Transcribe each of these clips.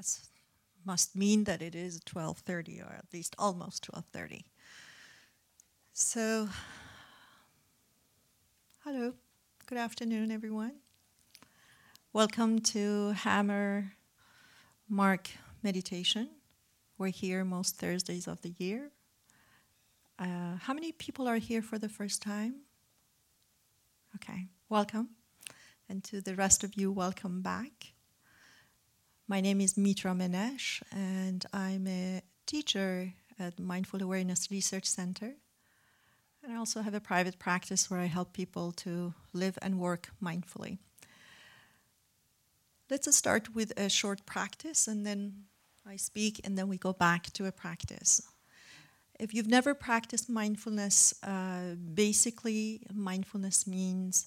That must mean that it is 12:30 or at least almost 12:30. So hello. Good afternoon everyone. Welcome to Hammer Mark Meditation. We're here most Thursdays of the year. Uh, how many people are here for the first time? Okay, welcome. And to the rest of you, welcome back. My name is Mitra Manesh, and I'm a teacher at Mindful Awareness Research Center. And I also have a private practice where I help people to live and work mindfully. Let's start with a short practice, and then I speak, and then we go back to a practice. If you've never practiced mindfulness, uh, basically, mindfulness means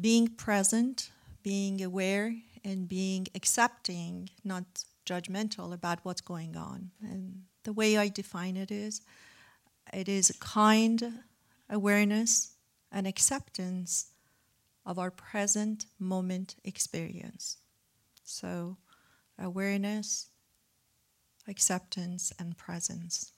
being present, being aware and being accepting, not judgmental about what's going on. And the way I define it is it is kind awareness and acceptance of our present moment experience. So, awareness, acceptance, and presence.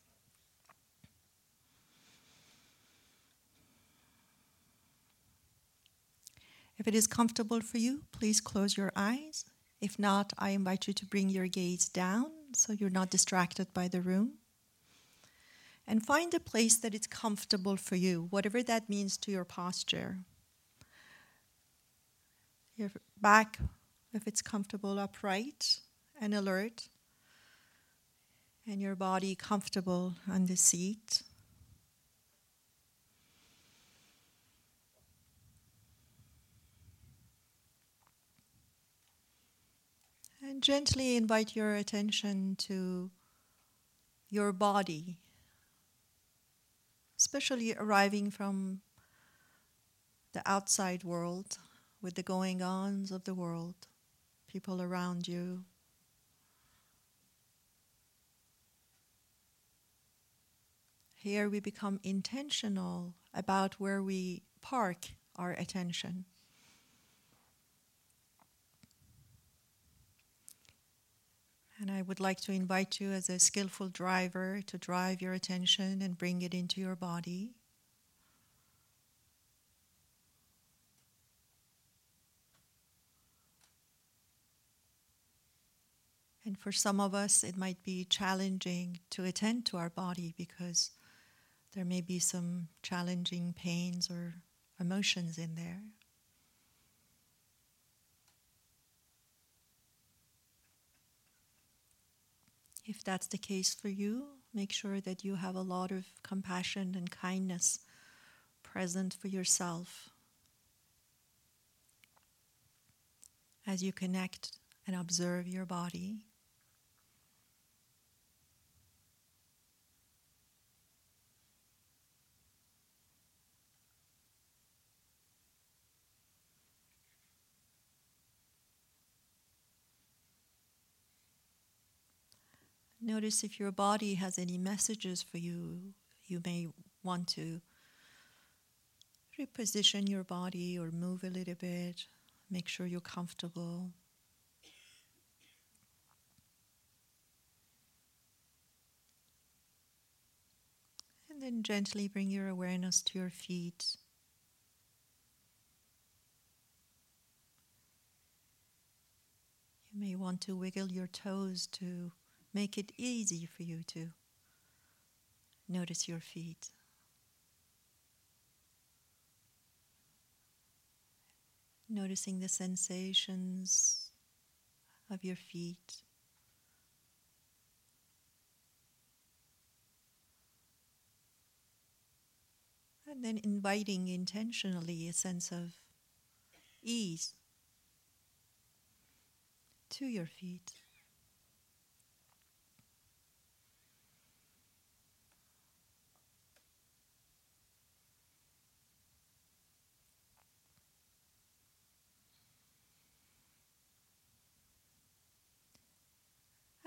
If it is comfortable for you, please close your eyes. If not, I invite you to bring your gaze down so you're not distracted by the room. And find a place that is comfortable for you, whatever that means to your posture. Your back, if it's comfortable, upright and alert, and your body comfortable on the seat. And gently invite your attention to your body, especially arriving from the outside world with the going ons of the world, people around you. Here we become intentional about where we park our attention. And I would like to invite you as a skillful driver to drive your attention and bring it into your body. And for some of us, it might be challenging to attend to our body because there may be some challenging pains or emotions in there. If that's the case for you, make sure that you have a lot of compassion and kindness present for yourself as you connect and observe your body. Notice if your body has any messages for you. You may want to reposition your body or move a little bit. Make sure you're comfortable. And then gently bring your awareness to your feet. You may want to wiggle your toes to Make it easy for you to notice your feet. Noticing the sensations of your feet. And then inviting intentionally a sense of ease to your feet.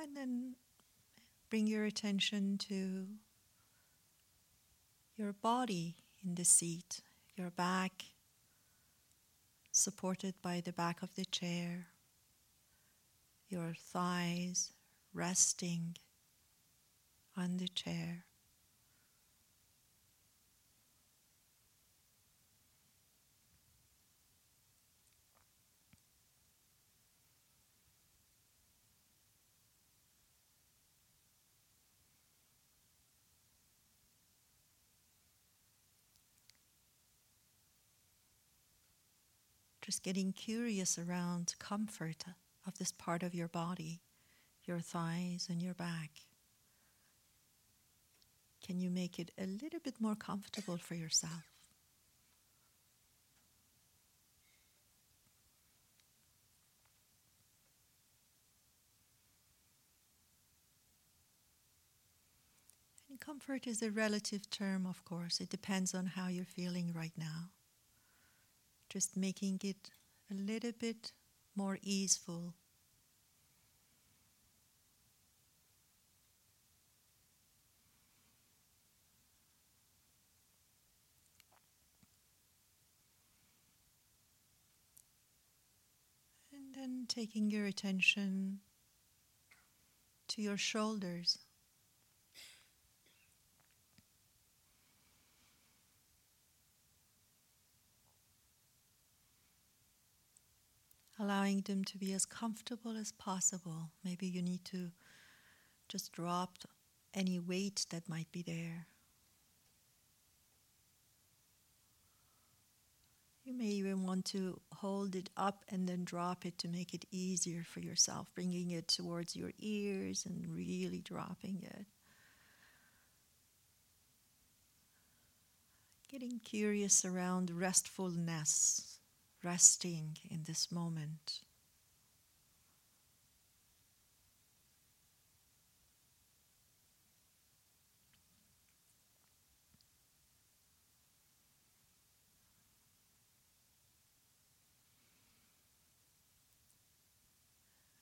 And then bring your attention to your body in the seat, your back supported by the back of the chair, your thighs resting on the chair. Just getting curious around comfort of this part of your body, your thighs and your back. Can you make it a little bit more comfortable for yourself? Comfort is a relative term, of course. It depends on how you're feeling right now. Just making it a little bit more easeful. And then taking your attention to your shoulders. Allowing them to be as comfortable as possible. Maybe you need to just drop any weight that might be there. You may even want to hold it up and then drop it to make it easier for yourself, bringing it towards your ears and really dropping it. Getting curious around restfulness resting in this moment.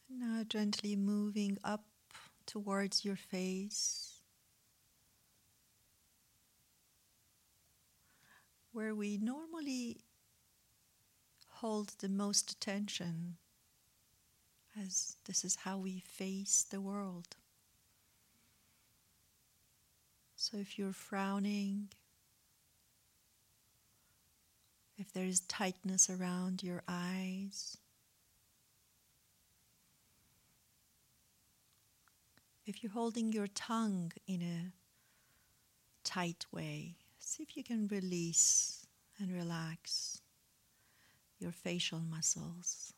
Now, gently moving up towards your face, where we normally hold the most attention as this is how we face the world. So if you're frowning, if there is tightness around your eyes, if you're holding your tongue in a tight way, see if you can release and relax your facial muscles.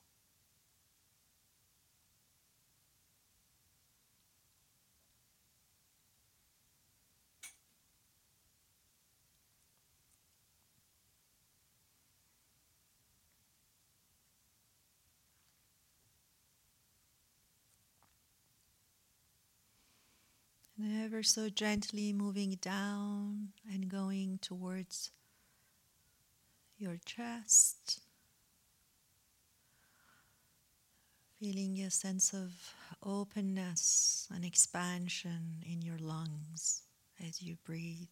Ever so gently moving down and going towards your chest. Feeling a sense of openness and expansion in your lungs as you breathe.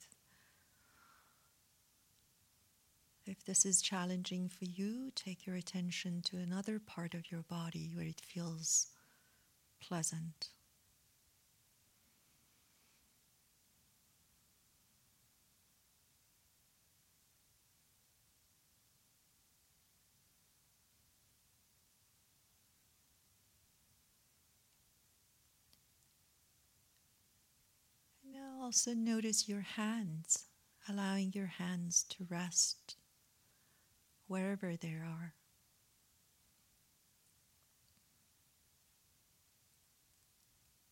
If this is challenging for you, take your attention to another part of your body where it feels pleasant. Also notice your hands, allowing your hands to rest wherever they are.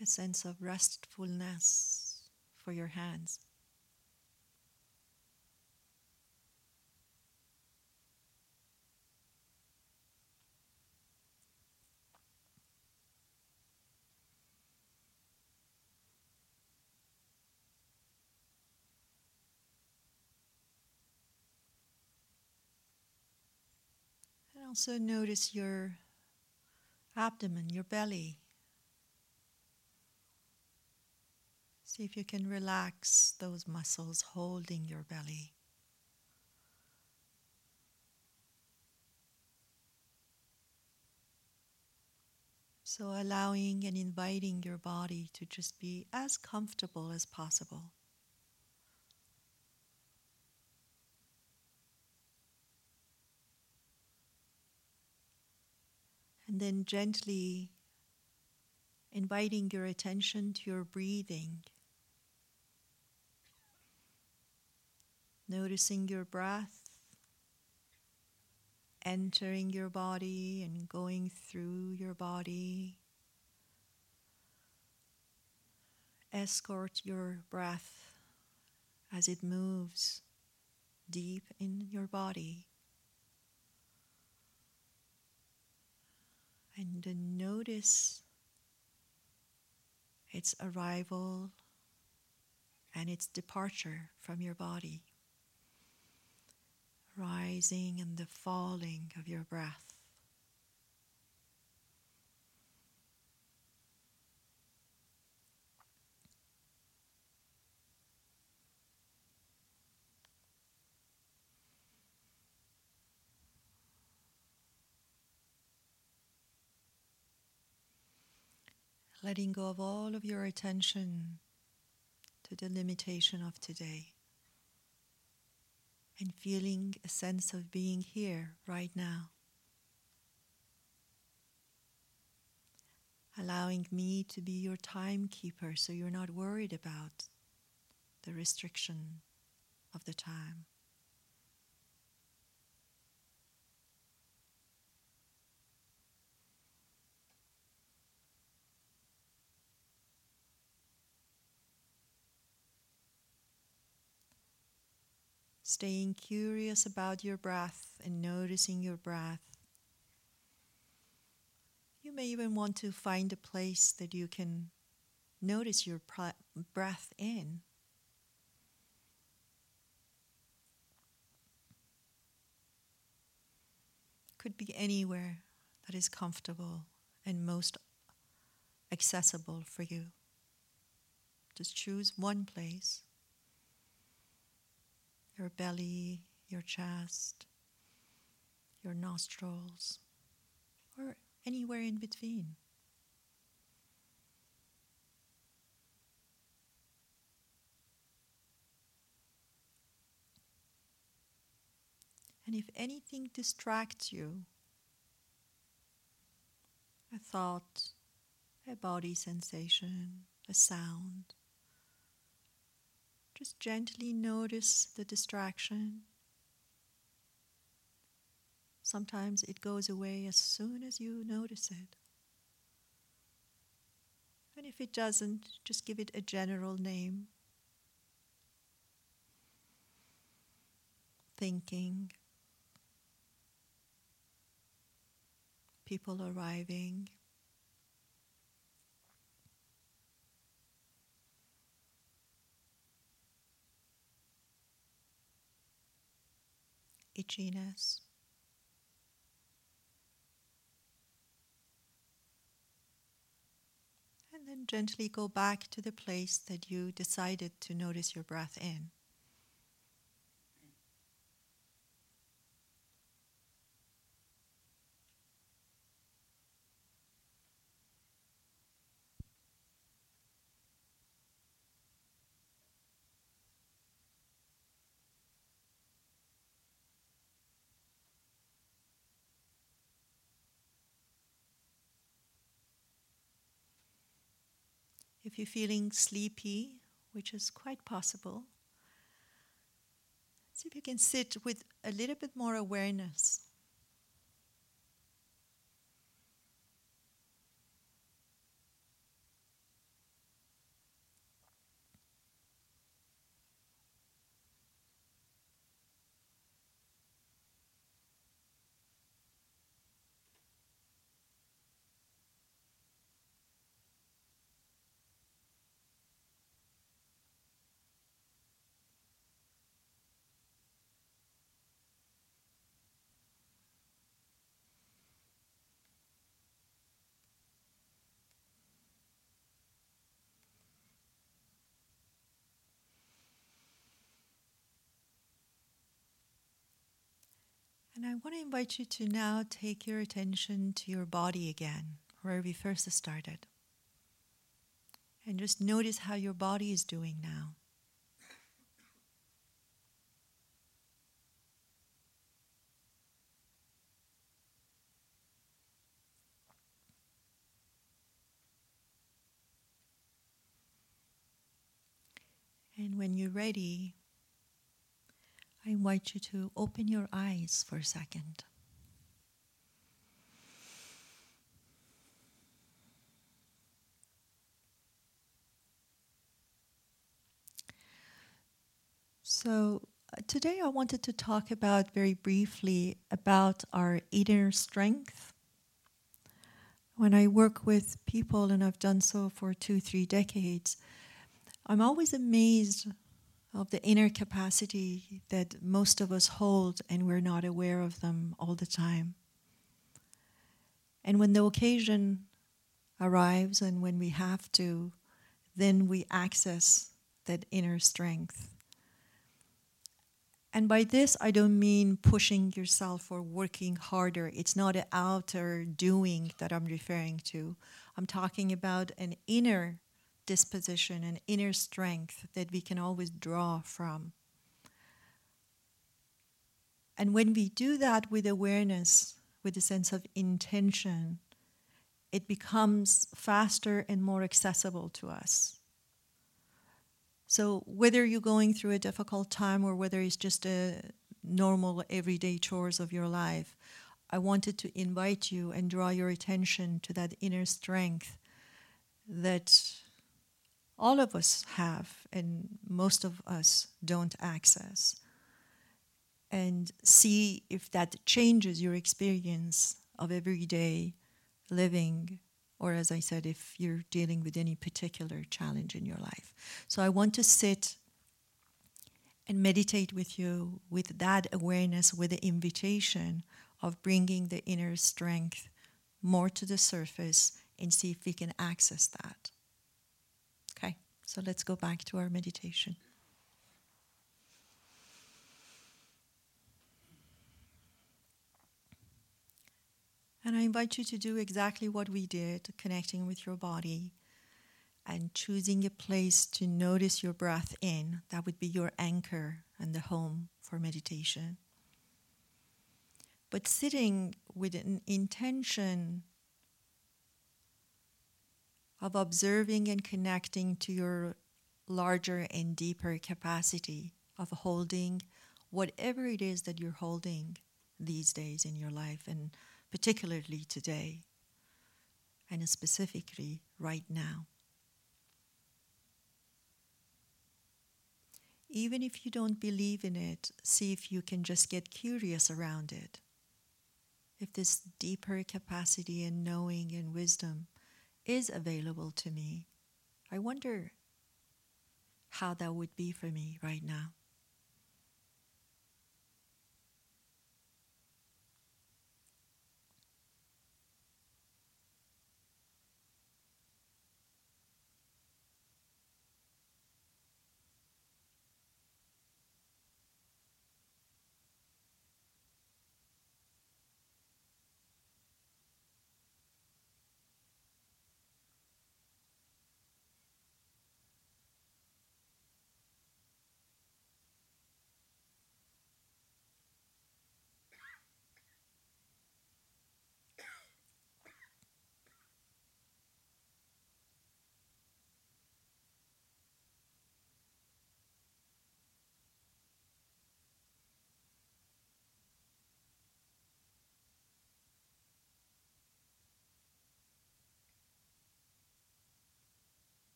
A sense of restfulness for your hands. Also notice your abdomen, your belly. See if you can relax those muscles holding your belly. So, allowing and inviting your body to just be as comfortable as possible. And then gently inviting your attention to your breathing. Noticing your breath entering your body and going through your body. Escort your breath as it moves deep in your body. And notice its arrival and its departure from your body rising and the falling of your breath. Letting go of all of your attention to the limitation of today and feeling a sense of being here right now. Allowing me to be your timekeeper so you're not worried about the restriction of the time. Staying curious about your breath and noticing your breath. You may even want to find a place that you can notice your breath in. Could be anywhere that is comfortable and most accessible for you. Just choose one place your belly, your chest, your nostrils, or anywhere in between. And if anything distracts you, a thought, a body sensation, a sound, just gently notice the distraction. Sometimes it goes away as soon as you notice it. And if it doesn't, just give it a general name. Thinking, people arriving. Itchiness. And then gently go back to the place that you decided to notice your breath in. If you're feeling sleepy, which is quite possible, see if you can sit with a little bit more awareness. And I want to invite you to now take your attention to your body again, where we first started. And just notice how your body is doing now. And when you're ready, I invite you to open your eyes for a second. So, uh, today I wanted to talk about very briefly about our inner strength. When I work with people, and I've done so for two, three decades, I'm always amazed of the inner capacity that most of us hold and we're not aware of them all the time. And when the occasion arrives and when we have to, then we access that inner strength. And by this, I don't mean pushing yourself or working harder. It's not an outer doing that I'm referring to. I'm talking about an inner disposition and inner strength that we can always draw from. And when we do that with awareness, with a sense of intention, it becomes faster and more accessible to us. So, whether you're going through a difficult time or whether it's just a normal everyday chores of your life, I wanted to invite you and draw your attention to that inner strength that all of us have and most of us don't access. And see if that changes your experience of everyday living, or as I said, if you're dealing with any particular challenge in your life. So I want to sit and meditate with you with that awareness, with the invitation of bringing the inner strength more to the surface and see if we can access that. So let's go back to our meditation. And I invite you to do exactly what we did, connecting with your body and choosing a place to notice your breath in. That would be your anchor and the home for meditation. But sitting with an intention of observing and connecting to your larger and deeper capacity of holding whatever it is that you're holding these days in your life, and particularly today, and specifically right now. Even if you don't believe in it, see if you can just get curious around it. If this deeper capacity and knowing and wisdom is available to me. I wonder how that would be for me right now.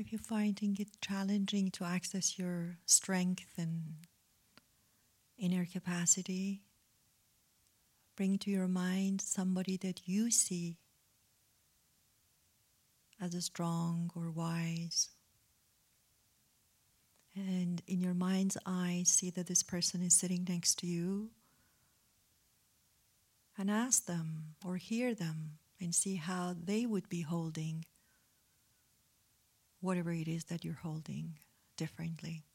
If you're finding it challenging to access your strength and inner capacity, bring to your mind somebody that you see as a strong or wise. And in your mind's eye, see that this person is sitting next to you. And ask them or hear them and see how they would be holding whatever it is that you're holding differently.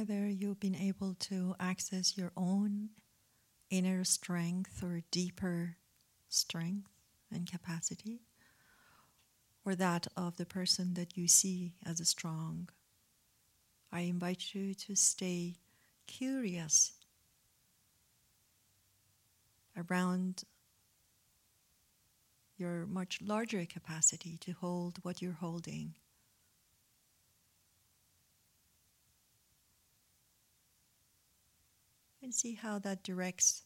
Whether you've been able to access your own inner strength or deeper strength and capacity, or that of the person that you see as strong. I invite you to stay curious around your much larger capacity to hold what you're holding. And see how that directs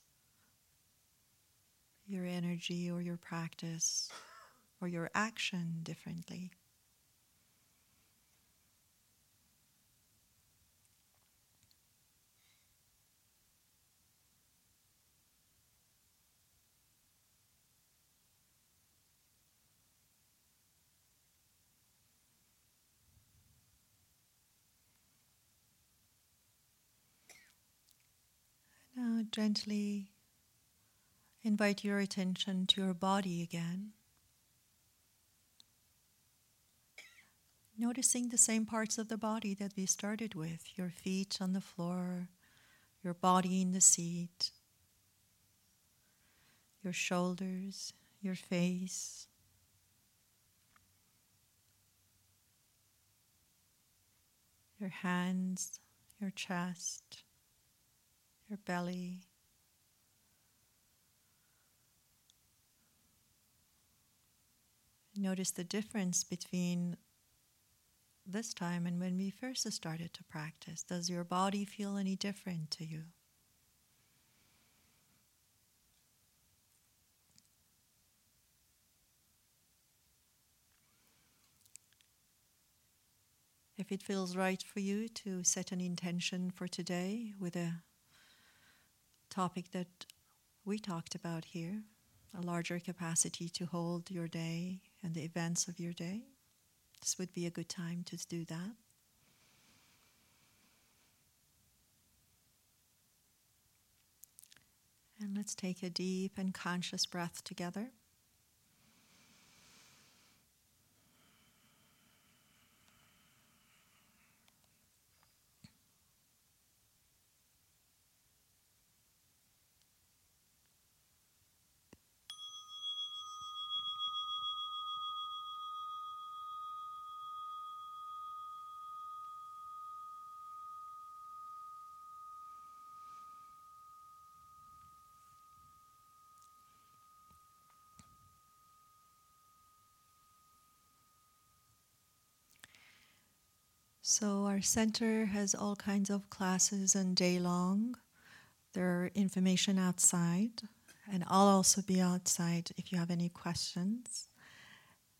your energy or your practice or your action differently. Now, gently invite your attention to your body again. Noticing the same parts of the body that we started with your feet on the floor, your body in the seat, your shoulders, your face. Your hands, your chest, your belly. Notice the difference between this time and when we first started to practice. Does your body feel any different to you? If it feels right for you to set an intention for today with a topic that we talked about here, a larger capacity to hold your day and the events of your day. This would be a good time to do that. And let's take a deep and conscious breath together. So, our center has all kinds of classes and day long. There are information outside, and I'll also be outside if you have any questions.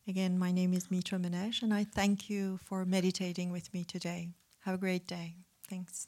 Again, my name is Mitra Manesh, and I thank you for meditating with me today. Have a great day. Thanks.